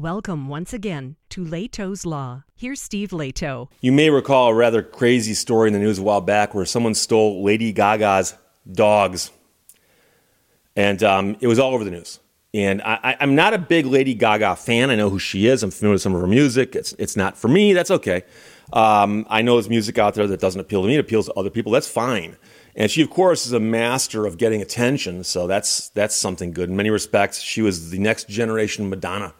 Welcome once again to Lehto's Law. Here's Steve Lehto. You may recall a rather crazy story in the news a while back where someone stole Lady Gaga's dogs. And um, it was all over the news. And I, am not a big Lady Gaga fan. I know who she is. I'm familiar with some of her music. It's, it's not for me. That's okay. Um, I know there's music out there that doesn't appeal to me. It appeals to other people. That's fine. And she, of course, is a master of getting attention. So that's, that's something good. In many respects, she was the next generation Madonna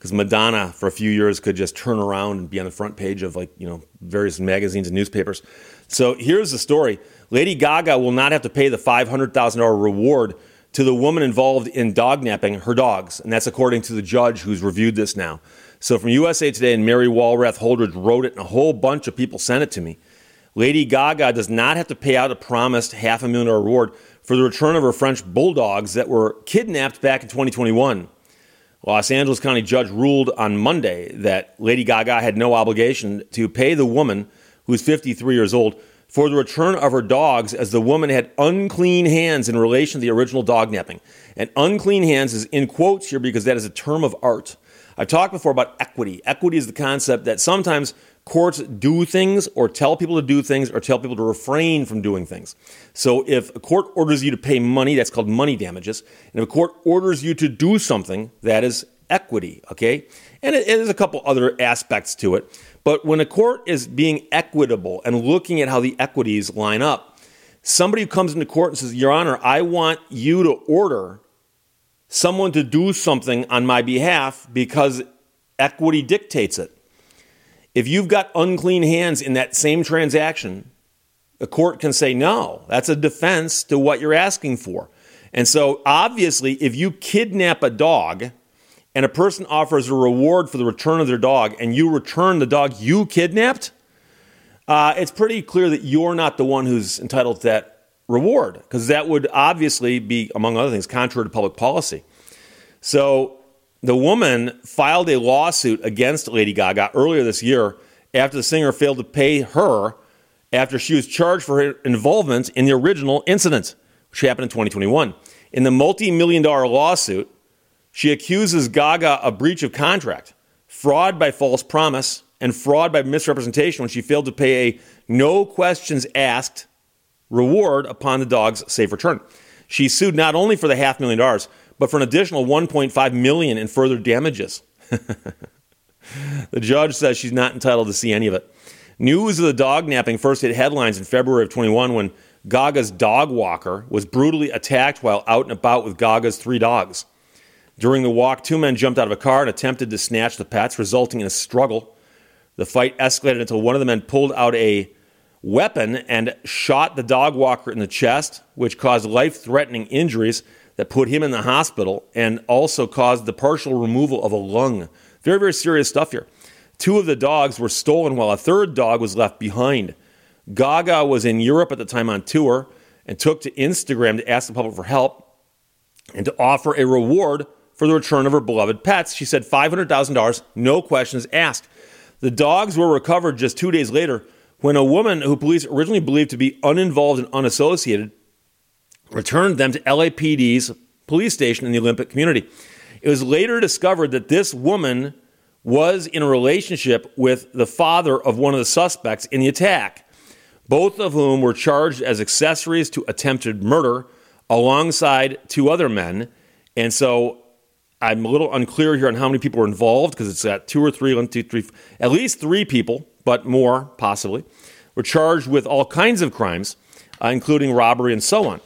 because Madonna for a few years could just turn around and be on the front page of like you know various magazines and newspapers. So here's the story: Lady Gaga will not have to pay the five hundred thousand dollar reward to the woman involved in dog napping her dogs, and that's according to the judge who's reviewed this now. So from USA Today and Mary Walrath Holdridge wrote it, and a whole bunch of people sent it to me. Lady Gaga does not have to pay out a promised half a million dollar reward for the return of her French bulldogs that were kidnapped back in 2021. Los Angeles County judge ruled on Monday that Lady Gaga had no obligation to pay the woman, who's 53 years old, for the return of her dogs as the woman had unclean hands in relation to the original dog napping. And unclean hands is in quotes here because that is a term of art. I've talked before about equity. Equity is the concept that sometimes courts do things or tell people to do things or tell people to refrain from doing things. So if a court orders you to pay money, that's called money damages. And if a court orders you to do something, that is equity, okay? And it, there's a couple other aspects to it. But when a court is being equitable and looking at how the equities line up, somebody who comes into court and says, Your Honor, I want you to order someone to do something on my behalf because equity dictates it. If you've got unclean hands in that same transaction, the court can say, no, that's a defense to what you're asking for. And so, obviously, if you kidnap a dog and a person offers a reward for the return of their dog and you return the dog you kidnapped, uh, it's pretty clear that you're not the one who's entitled to that reward because that would obviously be, among other things, contrary to public policy. So, the woman filed a lawsuit against Lady Gaga earlier this year after the singer failed to pay her after she was charged for her involvement in the original incident, which happened in 2021. In the multi million dollar lawsuit, she accuses Gaga of breach of contract, fraud by false promise, and fraud by misrepresentation when she failed to pay a no questions asked reward upon the dog's safe return. She sued not only for the half million dollars, but for an additional 1.5 million in further damages. the judge says she's not entitled to see any of it. News of the dog napping first hit headlines in February of 21 when Gaga's dog walker was brutally attacked while out and about with Gaga's three dogs. During the walk, two men jumped out of a car and attempted to snatch the pets, resulting in a struggle. The fight escalated until one of the men pulled out a weapon and shot the dog walker in the chest, which caused life threatening injuries that put him in the hospital and also caused the partial removal of a lung. Very, very serious stuff here. Two of the dogs were stolen while a third dog was left behind. Gaga was in Europe at the time on tour and took to Instagram to ask the public for help and to offer a reward for the return of her beloved pets. She said $500,000, no questions asked. The dogs were recovered just two days later when a woman who police originally believed to be uninvolved and unassociated returned them to LAPD's police station in the Olympic community. It was later discovered that this woman was in a relationship with the father of one of the suspects in the attack, both of whom were charged as accessories to attempted murder alongside two other men. And so I'm a little unclear here on how many people were involved because it's at two or three, one, two, three, at least three people, but more possibly, were charged with all kinds of crimes, uh, including robbery and so on.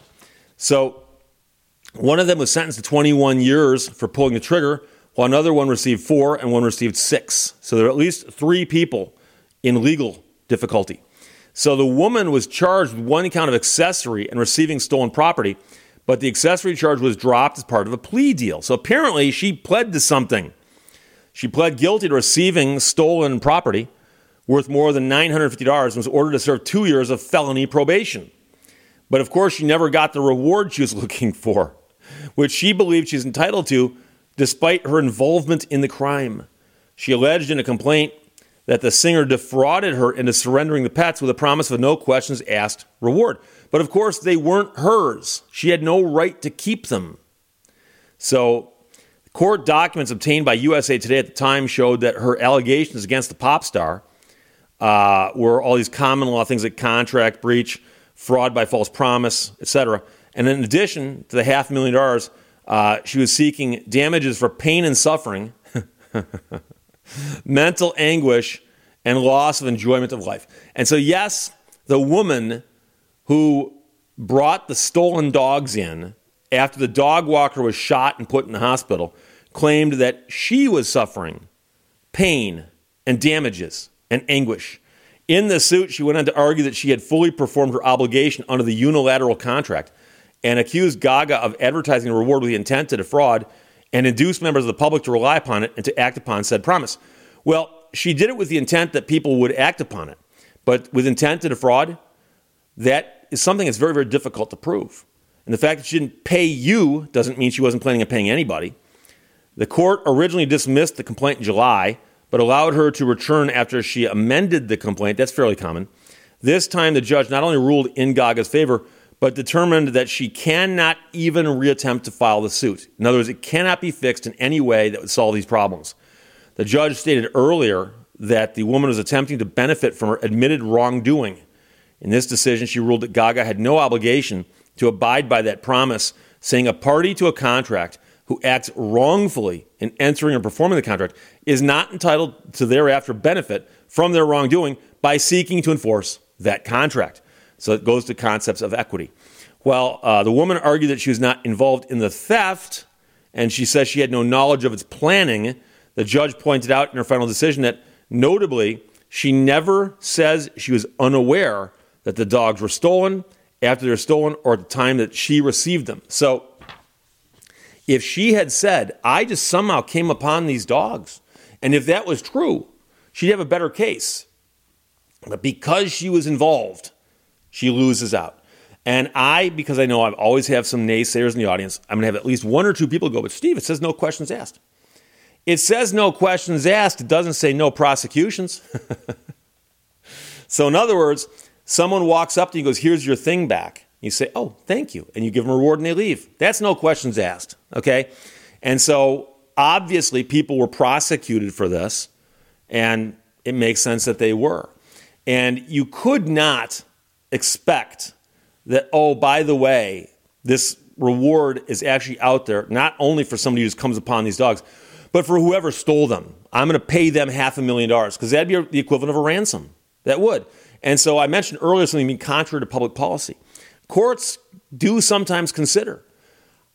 So one of them was sentenced to 21 years for pulling the trigger, while another one received four and one received six. So there are at least three people in legal difficulty. So the woman was charged with one count of accessory and receiving stolen property, but the accessory charge was dropped as part of a plea deal. So apparently she pled to something. She pled guilty to receiving stolen property worth more than $950 and was ordered to serve two years of felony probation. But of course, she never got the reward she was looking for, which she believed she's entitled to despite her involvement in the crime. She alleged in a complaint that the singer defrauded her into surrendering the pets with a promise of no questions asked reward. But of course, they weren't hers. She had no right to keep them. So, Court documents obtained by USA Today at the time showed that her allegations against the pop star uh, were all these common law things like contract breach, fraud by false promise, etc. And in addition to the half million dollars, uh, she was seeking damages for pain and suffering, mental anguish, and loss of enjoyment of life. And so, yes, the woman who brought the stolen dogs in after the dog walker was shot and put in the hospital claimed that she was suffering pain and damages and anguish. In the suit, she went on to argue that she had fully performed her obligation under the unilateral contract and accused Gaga of advertising a reward with the intent to defraud and induce members of the public to rely upon it and to act upon said promise. Well, she did it with the intent that people would act upon it. But with intent to defraud, that is something that's very, very difficult to prove. And the fact that she didn't pay you doesn't mean she wasn't planning on paying anybody. The court originally dismissed the complaint in July, but allowed her to return after she amended the complaint. That's fairly common. This time, the judge not only ruled in Gaga's favor, but determined that she cannot even reattempt to file the suit. In other words, it cannot be fixed in any way that would solve these problems. The judge stated earlier that the woman was attempting to benefit from her admitted wrongdoing. In this decision, she ruled that Gaga had no obligation to abide by that promise, saying a party to a contract who acts wrongfully in entering or performing the contract is not entitled to thereafter benefit from their wrongdoing by seeking to enforce that contract. So it goes to concepts of equity. Well, uh, the woman argued that she was not involved in the theft, and she says she had no knowledge of its planning. The judge pointed out in her final decision that, notably, she never says she was unaware that the dogs were stolen, after they're stolen, or at the time that she received them. So, if she had said, I just somehow came upon these dogs, and if that was true, she'd have a better case. But because she was involved, she loses out. And I, because I know I always have some naysayers in the audience, I'm going to have at least one or two people go, but Steve, it says no questions asked. It says no questions asked. It doesn't say no prosecutions. so, in other words, someone walks up to you and goes, Here's your thing back. You say, Oh, thank you. And you give them a reward and they leave. That's no questions asked. Okay? And so, obviously, people were prosecuted for this, and it makes sense that they were. And you could not expect that, oh, by the way, this reward is actually out there, not only for somebody who comes upon these dogs, but for whoever stole them. I'm going to pay them half a million dollars because that'd be the equivalent of a ransom. That would. And so I mentioned earlier something being contrary to public policy. Courts do sometimes consider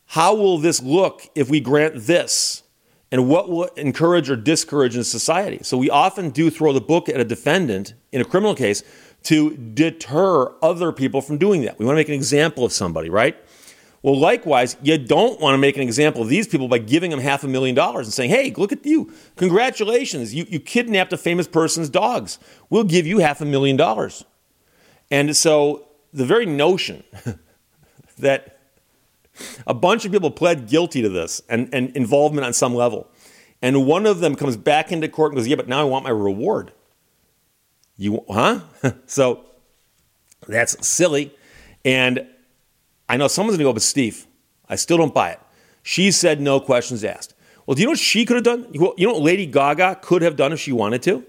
how will this look if we grant this? And what will encourage or discourage in society? So we often do throw the book at a defendant in a criminal case to deter other people from doing that. We want to make an example of somebody, right? Well, likewise, you don't want to make an example of these people by giving them half a million dollars and saying, hey, look at you. Congratulations. You, you kidnapped a famous person's dogs. We'll give you half a million dollars. And so the very notion that a bunch of people pled guilty to this and, and involvement on some level, and one of them comes back into court and goes, yeah, but now I want my reward. You, huh? so that's silly. And I know someone's going to go, but Steve, I still don't buy it. She said no questions asked. Well, do you know what she could have done? You know what Lady Gaga could have done if she wanted to?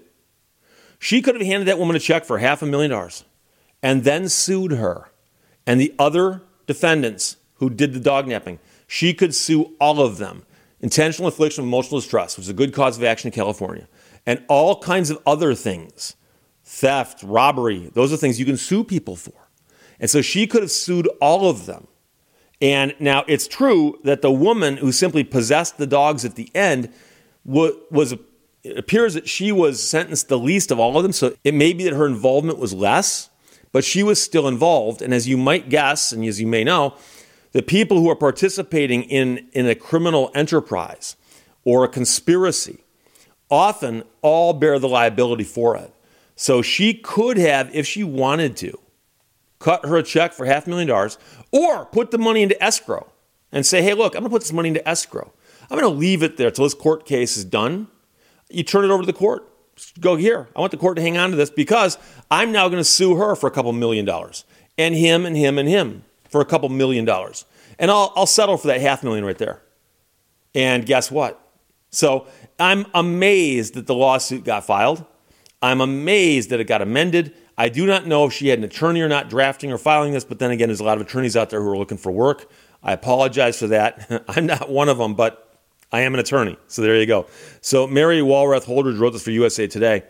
She could have handed that woman a check for half a million dollars and then sued her and the other defendants who did the dog napping. She could sue all of them. Intentional infliction of emotional distress, which is a good cause of action in California, and all kinds of other things theft, robbery. Those are things you can sue people for. And so she could have sued all of them. And now it's true that the woman who simply possessed the dogs at the end was, it appears that she was sentenced the least of all of them. So it may be that her involvement was less, but she was still involved. And as you might guess, and as you may know, the people who are participating in, in a criminal enterprise or a conspiracy often all bear the liability for it. So she could have, if she wanted to, cut her a check for half a million dollars or put the money into escrow and say, hey, look, I'm going to put this money into escrow. I'm going to leave it there till this court case is done. You turn it over to the court. Go here. I want the court to hang on to this because I'm now going to sue her for a couple million dollars and him and him and him for a couple million dollars. And I'll, I'll settle for that half million right there. And guess what? So I'm amazed that the lawsuit got filed. I'm amazed that it got amended. I do not know if she had an attorney or not drafting or filing this, but then again, there's a lot of attorneys out there who are looking for work. I apologize for that. I'm not one of them, but I am an attorney. So there you go. So Mary Walrath Holdridge wrote this for USA Today.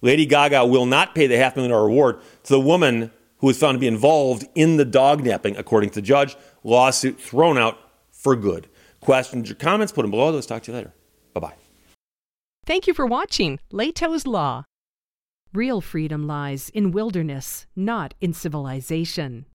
Lady Gaga will not pay the half million dollar reward to the woman who was found to be involved in the dog napping, according to the judge. Lawsuit thrown out for good. Questions or comments, put them below. Let's talk to you later. Bye bye. Thank you for watching Lehto's Law. Real freedom lies in wilderness, not in civilization.